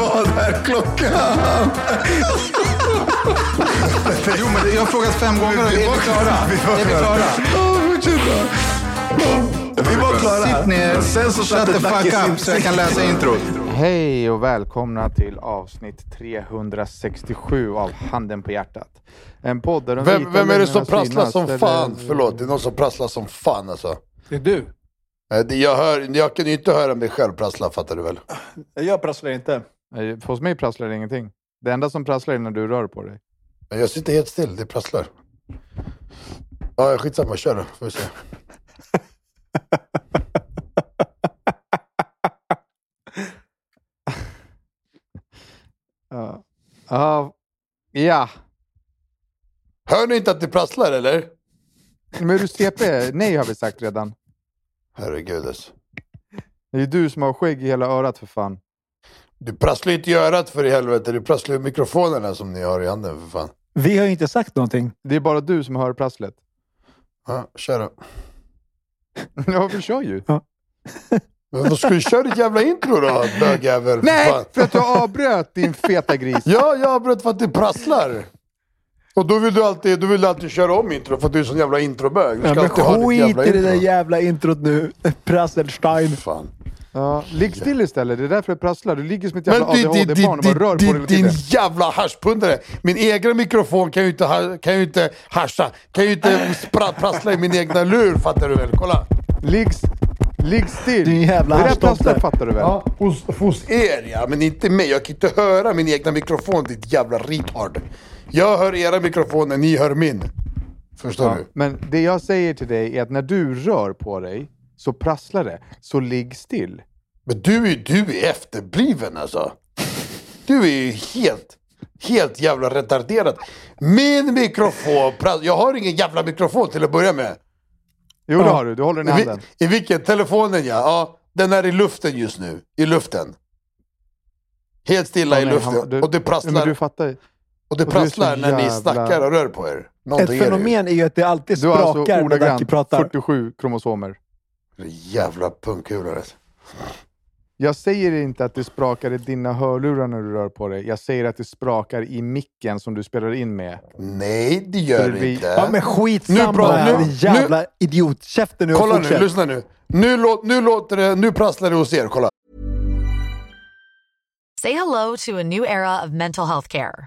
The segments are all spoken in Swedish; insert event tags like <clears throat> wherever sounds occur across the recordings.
Vad är klockan? Jo, men jag har frågat fem gånger och är vi klara? Är vi klara? Vi var klara. Sitt ner, Sen så shut satte the fuck up så jag kan läsa introt. Hej och välkomna till avsnitt 367 av Handen på hjärtat. En podd där de Vem, vem är det som prasslar som fan? Förlåt, det är någon som prasslar som fan alltså. Det är du. Jag, hör, jag kan ju inte höra mig själv prassla, fattar du väl? Jag prasslar inte. Nej, Hos mig prasslar det ingenting. Det enda som prasslar är när du rör på dig. Jag sitter helt still, det prasslar. Ja, skitsamma, kör då. Får vi se. <laughs> Ja. Ja. ja. Hör ni inte att det prasslar eller? Men är du CP? Nej har vi sagt redan. Herregud alltså. Det är ju du som har skägg i hela örat för fan. Du prasslar ju inte i örat för i helvete, du prasslar i mikrofonerna som ni har i handen för fan. Vi har ju inte sagt någonting. Det är bara du som hör prasslet. Ja, kör då. <laughs> Ja, vi kör ju. Men vad ska du köra ditt jävla intro då, bögjävel? för Nej, fan? för att du avbröt din feta gris. Ja, jag avbröt för att det prasslar. Och då vill du alltid, då vill du alltid köra om intro för att du är sån jävla introbög. Du Ja, ska men alltid ha ditt jävla i det intro. där jävla introt nu. Prasselstein. Fan. Ja, ligg still istället. Det är därför det prasslar. Du ligger som ett jävla ADHD-barn och bara rör på dig din, jävla haschpundare. Min egen mikrofon kan ju inte, kan ju inte hascha. Kan ju inte prassla i min egna lur, fattar du väl? Kolla. Ligg, ligg still. Din jävla det där prasslar fattar du väl? Ja, hos, hos er ja, men inte mig. Jag kan inte höra min egna mikrofon, ditt jävla retard. Jag hör era mikrofoner, ni hör min. Förstår Ja, du? Men det jag säger till dig är att när du rör på dig så prasslar det. Så ligg still. Men du är, du är efterbliven alltså. Du är ju helt, helt jävla retarderad. Min mikrofon, prass- jag har ingen jävla mikrofon till att börja med. Jo, det har du. Du håller den i I, handen. vi- I vilken? Telefonen ja. ja. Den är i luften just nu. I luften. Helt stilla Ja, i nej, luften. han- du- och det prasslar, du fattar och det prasslar när ni jävla- snackar och rör på er. Ett Någonting är det ju. fenomen är ju att det alltid Du har sprakar alltså när Dacke pratar. 47 kromosomer. Jävla pungkulor. alltså. Jag säger inte att det sprakar i dina hörlurar när du rör på dig. Jag säger att det sprakar i micken som du spelar in med. Nej, det gör det vi- inte. Ja men Nu skitsamma nu- din jävla idiot. Käften nu Kolla nu, lyssna nu. Nu, lå, nu låter det, nu prasslar det hos er, kolla. Say hello to a new era of mental health care.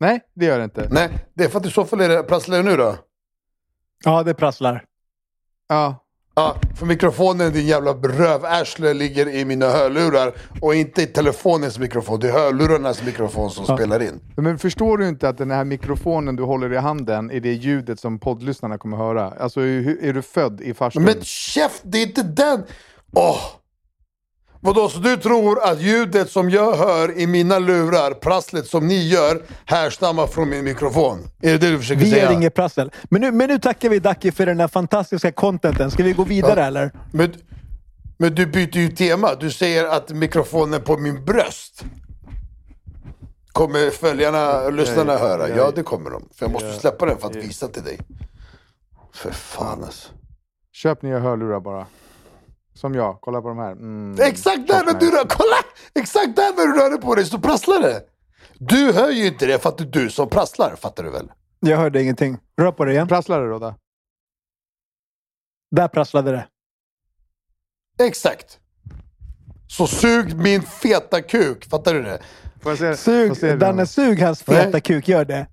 Nej, det gör det inte. Nej, det är för att i så fall är det prasslar det nu då. Ja, det prasslar. Ja. Ja, för mikrofonen, din jävla rövärsle, ligger i mina hörlurar. Och inte i telefonens mikrofon. Det är hörlurarnas mikrofon som spelar in. Men förstår du inte att den här mikrofonen du håller i handen är det ljudet som poddlyssnarna kommer höra? Alltså är, är du född i farstun? Men käft, det är inte den! Åh! Vadå, så du tror att ljudet som jag hör i mina lurar, prasslet som ni gör, härstammar från min mikrofon? Är det det du försöker Vi säga? gör inget prassel. Men nu, men nu tackar vi Dacke för den här fantastiska contenten. Ska vi gå vidare eller? Men, men du byter ju tema. Du säger att mikrofonen på min bröst kommer följarna och lyssnarna höra. Ja, det kommer de. För jag måste släppa den för att visa till dig. För fan alltså. Köp nya hörlurar bara. Som jag, kolla på de här. Mm. Exakt där när du rör, kolla! Exakt där när du rör på dig så prasslar det. Du hör ju inte det för att det är du som prasslar, fattar du väl? Jag hörde ingenting. Rör på det igen. Prasslar det Rodda? Där prasslade det. Exakt. Så sug min feta kuk, fattar du det? Får jag se? Får jag se Sug, det? Danne, sug hans feta Nej. kuk. Gör det.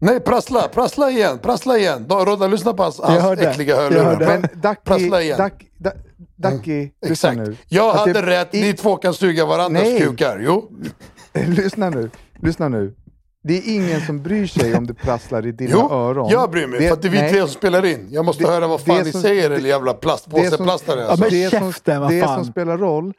Nej, prassla, prassla igen, prassla igen. Då, Rodda, lyssna på hans, Jag hans äckliga Jag hörlurar. Men Ducky, prassla igen. Duck, Duck, Ducky lyssna Exakt. nu. Jag Att hade det- rätt, i- ni två kan suga varandras Nej. kukar. Jo. <laughs> lyssna nu, lyssna nu. Det är ingen som bryr sig om det prasslar i dina Jo, öron. jag bryr mig. för att det är vi nej. tre som spelar in. Jag måste Det- höra vad det fan ni som- säger, det- eller jävla det plastpåseplastare. som, Alltså. men det, som, käften, vad det fan. som spelar roll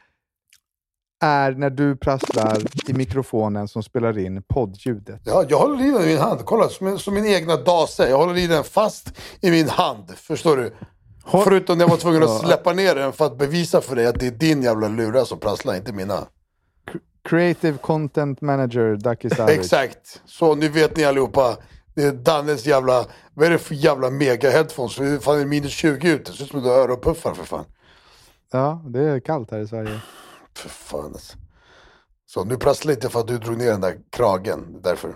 är när du prasslar i mikrofonen som spelar in poddljudet. Ja, jag håller i den i min hand. Kolla, som, en- som min egna dase. Jag håller i den fast i min hand. Förstår du? Förutom när jag var tvungen att släppa ner den för att bevisa för dig att det är din jävla lura som prasslar, inte mina. Creative Content Manager, Ducky Savage. Exakt. Så nu vet ni allihopa. Det är Dannes jävla... Vad är det för jävla mega headphones? Det är fan det minus 20 ute. Det ser ut som att du har öronpuffar för fan. Ja, det är kallt här i Sverige. För fan alltså. Så nu prasslar inte för att du drog ner den där kragen. Därför.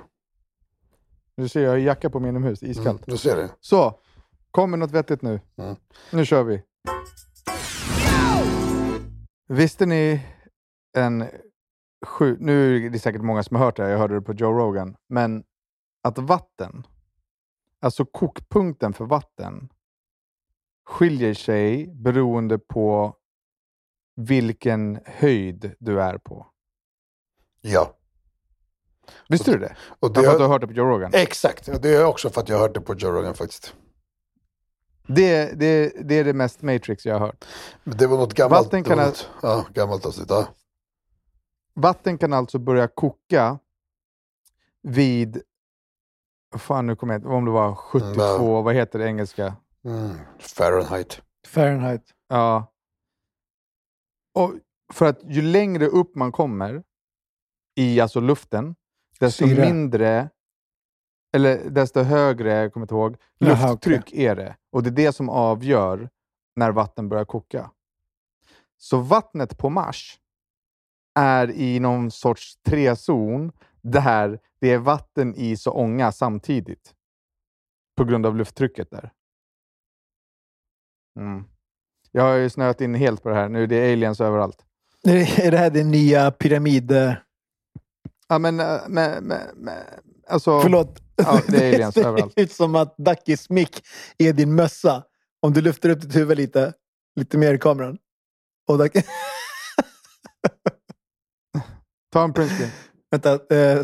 Du ser, jag har jacka på mig inomhus, iskallt. Du ser det. Så, kom med något vettigt nu. Mm. Nu kör vi. Visste ni en sju... Nu är det säkert många som har hört det här, jag hörde det på Joe Rogan. Men att vatten, alltså kokpunkten för vatten, skiljer sig beroende på vilken höjd du är på. Ja. Visste du det? Och det Därför att du har, har hört det på Joe Rogan? exakt. Och det är också för att jag har hört det på Joe Rogan faktiskt. Det, det, det är det mest Matrix jag har hört. Men det var något gammalt. Vatten kan något, ja, gammalt avsnitt. Ja. Vatten kan alltså börja koka vid, fan nu kommer jag inte om det var 72, Mm, vad heter det engelska? Mm. Fahrenheit. Fahrenheit. Ja. Och för att ju längre upp man kommer i alltså luften, desto Syre. mindre, eller desto högre, jag kommer inte ihåg, Jaha, lufttryck är det. Och det är det som avgör när vatten börjar koka. Så vattnet på Mars är i någon sorts trezon där det är vatten, is och ånga samtidigt. På grund av lufttrycket där. Mm. Jag har ju snöat in helt på det här. Nu är det aliens överallt. <laughs> Är det här din nya pyramid... eh, Ja, men, äh, men, men, men alltså... Förlåt. Ja, det är aliens <laughs> ser ut som att Duckys mick är din mössa. Om du lyfter upp ditt huvud lite, lite mer i kameran. Och Ducky... Ta en printscreen. <laughs> Vänta, eh,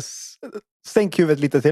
sänk huvudet lite till.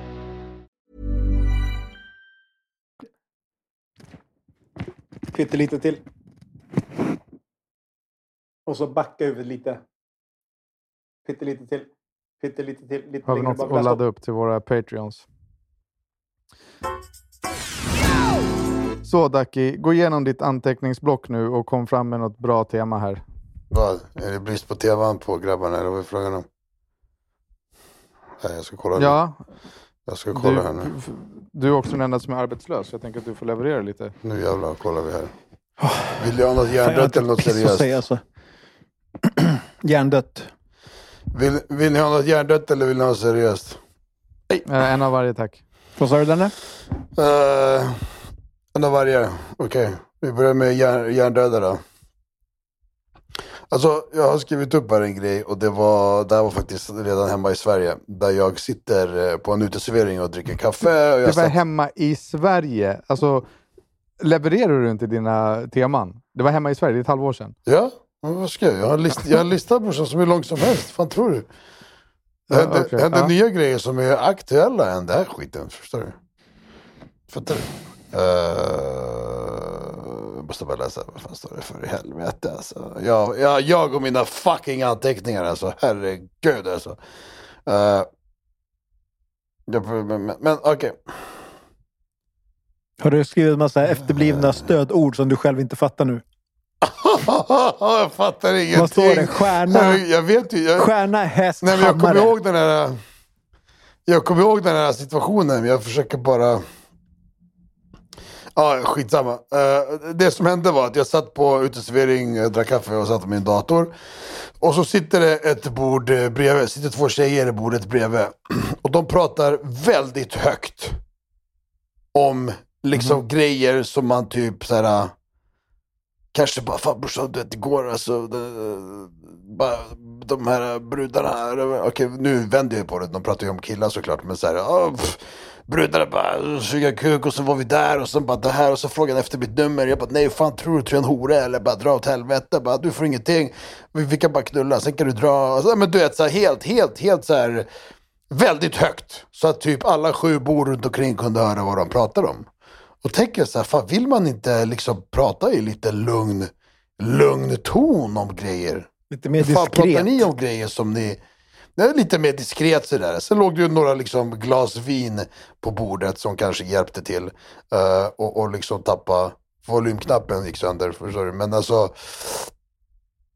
Pyttelite till. Och så backa huvudet lite. Pyttelite till. Pyttelite till. Lite Har vi något bak. att ladda upp till våra Patreons? Så Ducky, gå igenom ditt anteckningsblock nu och kom fram med något bra tema här. Vad? Är det brist på teman på grabbarna eller vad är frågan om? Nej, jag ska kolla nu. Ja, Jag ska kolla du, här nu. Du är också den enda som är arbetslös. Jag tänker att du får leverera lite. Nu jävlar kollar vi här. Vill du ha något hjärndött eller något seriöst? säga alltså. <clears throat> Hjärndött. Vill, vill ni ha något hjärndött eller vill ni ha något seriöst? Eh, en av varje tack. Vad sa du Danne? Uh, en av varje. Okej, vi börjar med hjärn, hjärndöda då. Alltså, jag har skrivit upp här en grej och det var, det här var faktiskt redan hemma i Sverige. Där jag sitter eh, på en uteservering och dricker kaffe. Och Det var satt, hemma i Sverige. Alltså, levererar du inte dina teman? Det var hemma i Sverige, det är ett halvår sedan. Ja, men vad ska jag? Jag har en list, jag har en lista brorsan som är lång som helst. fan tror du? Det Ja, händer, okej, händer ja. nya grejer som är aktuella än den här skiten. Förstår du? Fattar du? Uh, måste bara läsa, vad fan står det för i helvete alltså. Jag, jag, jag och mina fucking anteckningar alltså, herregud alltså. Uh, jag, men men, okej. Har du skrivit massa efterblivna stödord som du själv inte fattar nu? <laughs> jag fattar ingenting. Vad står det? Stjärna? Jag, vet ju. Jag, Stjärna, häst, Nej, men jag kommer hammare. ihåg den här... Jag kommer ihåg den här situationen. Jag försöker bara... Ja, skitsamma. Uh, det som hände var att jag satt på uteservering, eh, drack kaffe och satt med min dator. Och så sitter det ett bord eh, bredvid, sitter två tjejer i bordet bredvid. <clears throat> Och de pratar väldigt högt. Om liksom grejer som man typ så här. Kanske bara, fan brorsan du vet igår alltså. Det, bara, de här brudarna. Okej nu vänder jag på det, de pratar ju om killar såklart. Men så här, pff, brudarna bara suga kuk och så var vi där och sen bara det här och så frågade han efter mitt nummer. Jag bara nej fan tror du, tror jag är en hora eller bara dra åt helvete. Bara, du får ingenting, vi, vi kan bara knulla, sen kan du dra. Alltså, men du vet så här, helt, helt, helt så här väldigt högt. Så att typ alla sju bord runt omkring kunde höra vad de pratade om. Och tänker så här, fan vill man inte liksom prata i lite lugn, lugn ton om grejer? Lite mer Fan, pratar diskret. ni om grejer som ni... Den är lite mer diskret sådär. Sen låg det ju några liksom glas vin på bordet som kanske hjälpte till. Uh, och, och liksom tappa volymknappen gick sönder. Förstår du? Men alltså...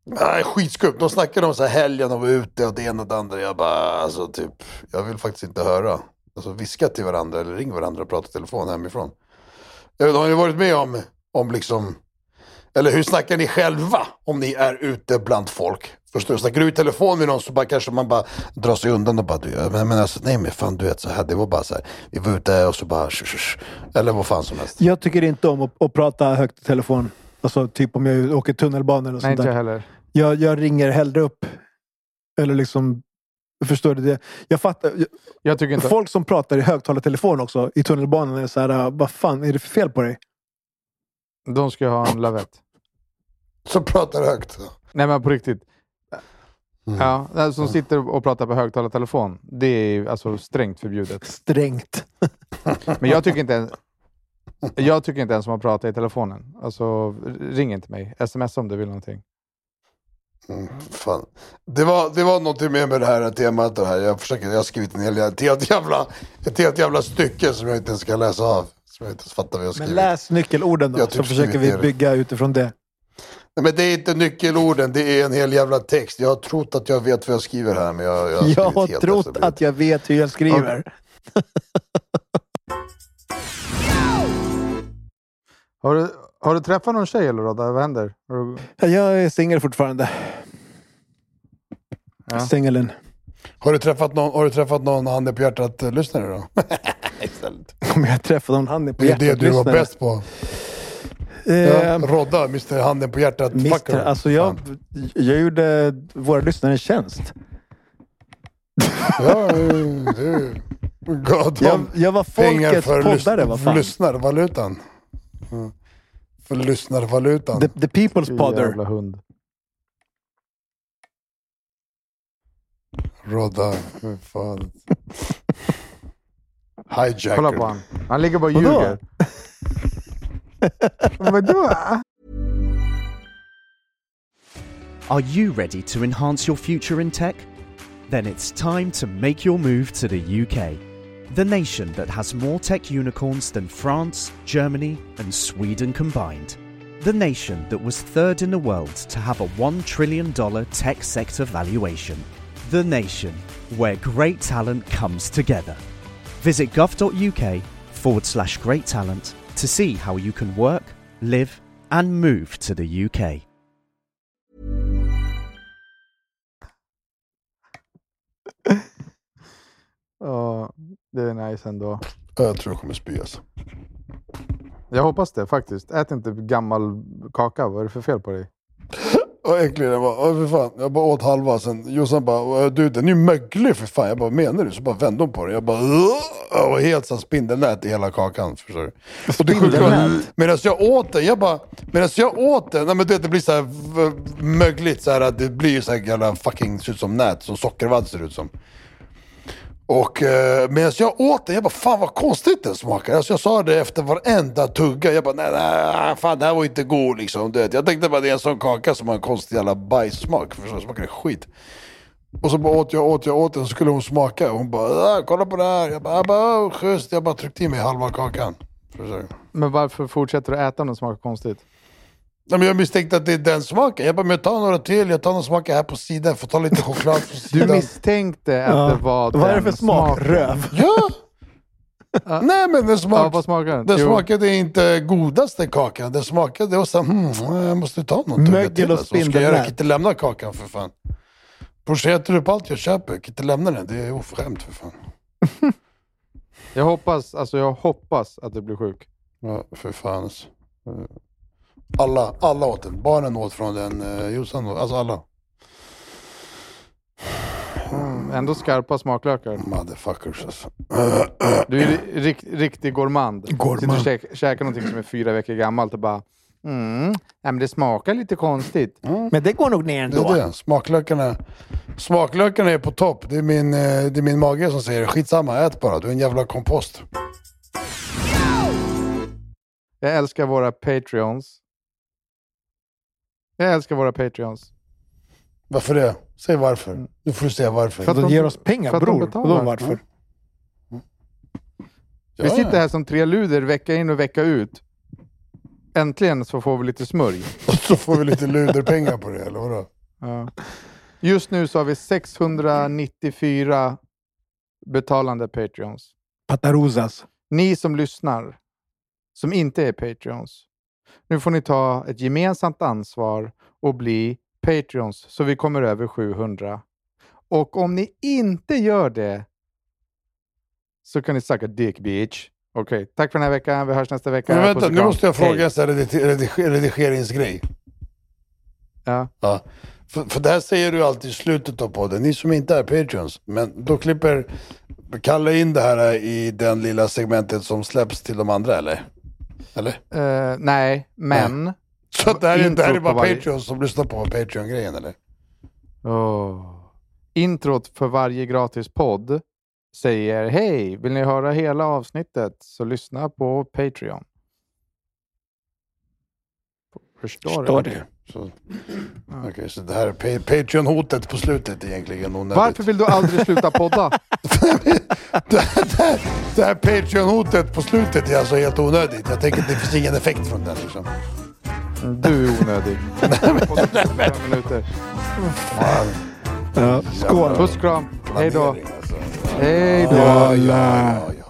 Nej, skitskumt. De snackade om så här helgen och var ute och det ena och det andra. Jag bara, alltså typ, jag vill faktiskt inte höra. Alltså viska till varandra eller ring varandra och prata i telefon hemifrån. Jag vet, har ni varit med om, om liksom, eller hur snackar ni själva om ni är ute bland folk? Förstår du? Snackar du i telefon med någon så bara kanske man bara drar sig undan och bara, du, ja, men, men alltså, nej men fan du vet så här, det var bara så här, vi var ute och så bara, sh, sh, sh, eller vad fan som helst. Jag tycker inte om att, att prata högt i telefon. Alltså typ om jag åker tunnelbana eller Nej, sånt inte jag där. heller. Jag, jag ringer hellre upp. Eller liksom... Förstår du det? Jag fattar. Jag, Jag tycker inte... folk som pratar i högtalartelefon också i tunnelbanan är så här, "Ah, vad fan är det för fel på dig? De ska ha en lavett. Så pratar högt. Nej men på riktigt. Mm. Ja, den som sitter och pratar på högtalartelefon, det är alltså strängt förbjudet. <laughs> Strängt. <laughs> Men jag tycker inte ens, jag tycker inte ens om att prata i telefonen. Alltså, ring inte mig. Sms om du vill någonting. Mm, fan. Det, var, det var någonting med med det här temat. Det här. Jag, försöker, jag har skrivit en hel, ett, helt jävla, ett helt jävla stycke som jag inte ens ska läsa av. Som jag inte ens fattar vad jag har Men skrivit. läs nyckelorden då, Jag typ så försöker vi bygga utifrån det. Men det är inte nyckelorden, det är en hel jävla text. Jag har trott att jag vet vad jag skriver här, men jag, jag har Jag har helt trott efter att jag vet hur jag skriver. <laughs> Har du, har du träffat någon tjej eller Rodda? Vad händer? Du, Jag är singel fortfarande. Ja. Singeln. Har du träffat någon, har du träffat någon handen på hjärtat-lyssnare då? <laughs> Istället. Om jag träffar någon handen på Det är det du var bäst på. Ja, Eh, Rodda, Mr Handen på hjärtat. Mister, alltså jag, jag gjorde våra lyssnare en tjänst. Ja, du. Gav Jag, jag var folkets för, poddare, lys- vad för fan. lyssnarvalutan. Mm. För lyssnarvalutan. The, the people's podder. jävla hund. Rodda, för fan. <laughs> Hijacker. Kolla på han. Han ligger bara och ljuger. <laughs> <laughs> Are you ready to enhance your future in tech? Then it's time to make your move to the UK, the nation that has more tech unicorns than France, Germany, and Sweden combined. The nation that was third in the world to have a $1 trillion tech sector valuation. The nation where great talent comes together. Visit gov.uk forward slash great talent to see how you can work, live, and move to the UK. <laughs> Ja, det är nice ändå. Jag tror jag kommer spy alltså. Jag hoppas det faktiskt. Ät inte gammal kaka. Vad är det för fel på dig? <laughs> Vad äcklig den var. Åh, för fan. Jag bara åt halva, sen Jossan bara du den är ju möglig för fan. Jag bara menar du? Så bara vände hon på den. Jag bara var helt så spindelnät i hela kakan. Förstår du? Och det sjuka var, medan jag åt den, jag bara, medan jag åt den, nej, men du vet, det blir så här v- mögligt så här, att det blir så här jävla fucking, ser ut som nät, som sockervadd ser ut som. Och eh, medan jag åt den, jag bara fan vad konstigt den smakar. Alltså jag sa det efter varenda tugga. Jag bara nej, nej fan det här var inte god liksom. Du vet. Jag tänkte bara det är en sån kaka som har en konstig jävla bajssmak. Förstår du? Smakar skit. Och så bara åt jag, åt jag, åt den så skulle hon smaka. Och hon bara äh, kolla på det här. Jag bara, jag bara schysst. Jag bara tryckte i mig halva kakan. Förstår du? Men varför fortsätter du äta om den smakar konstigt? Nej, men jag misstänkte att det är den smaken. Jag bara, men jag tar några till. Jag tar några smaker här på sidan. Får ta lite choklad på Du sidan. <laughs> misstänkte att Ja. det var Vad är det den för smak? smaken. Röv? Ja! Nej men den Ja, smak... vad smakar den? Den Jo. smakade inte godaste kakan. Den smakade, det var så här, hmm, jag måste ta någon tugga Mögel till. och Alltså. Vad ska jag göra? Jag kan inte lämna kakan för fan. Brorsan jag äter upp allt jag köper. Jag kan inte lämna den. Det är oförskämt för fan. <laughs> Jag hoppas, alltså jag hoppas att du blir sjuk. Ja, för fan alltså. Alla, alla åt den. Barnen åt från den. Uh, Jossan åt, alltså alla. Mm, ändå skarpa smaklökar. Motherfuckers alltså. Du är ri- rikt, riktig gourmand. Gourmand. Sitter och käk, käkar någonting som är fyra veckor gammalt och bara mm, nej, men det smakar lite konstigt. Men det går nog ner Det ändå. är det. Smaklökarna, smaklökarna är på topp. Det är, min, eh, det är min mage som säger. Skitsamma, ät bara. Du är en jävla kompost. Jag älskar våra Patreons. Jag älskar våra Patreons. Varför det? Säg varför. Nu får du säga varför. För att De ger oss pengar för att de bror. Vadå varför? Vi sitter här som tre luder vecka in och vecka ut. Äntligen så får vi lite smörj. <laughs> Och så får vi lite luderpengar på det, eller vadå? Ja. Just nu så har vi 694 betalande Patreons. Pataruzas. Ni som lyssnar, som inte är Patreons. Nu får ni ta ett gemensamt ansvar och bli Patreons så vi kommer över 700. Och om ni inte gör det så kan ni sucka dick bitch. Okej, tack för den här veckan. Vi hörs nästa vecka. Men vänta, nu måste jag fråga en redigeringsgrej. Ja. Ja. För, för det här säger du alltid i slutet av podden. Ni som inte är Patreons. Men då klipper Kalle in det här i den lilla segmentet som släpps till de andra, eller? Eller? Eh, nej, men... Så det här, är, det här är bara varje- Patreons som lyssnar på Patreon-grejen, eller? Oh. Introt för varje gratis podd säger Hej, vill ni höra hela avsnittet så lyssna på Patreon. Förstår, Förstår du? du? Så, Okej, så det här är pa- Patreon-hotet på slutet egentligen. onödigt. Varför vill du aldrig sluta podda? <laughs> <laughs> det, här, det här Patreon-hotet på slutet är alltså helt onödigt. Jag tänker att det finns ingen effekt från den. Liksom. Du är onödig. <laughs> Fem minuter. Ja. Skål. Puss kram. Hej då. Alltså. Hej då. Ja, ja, ja, ja.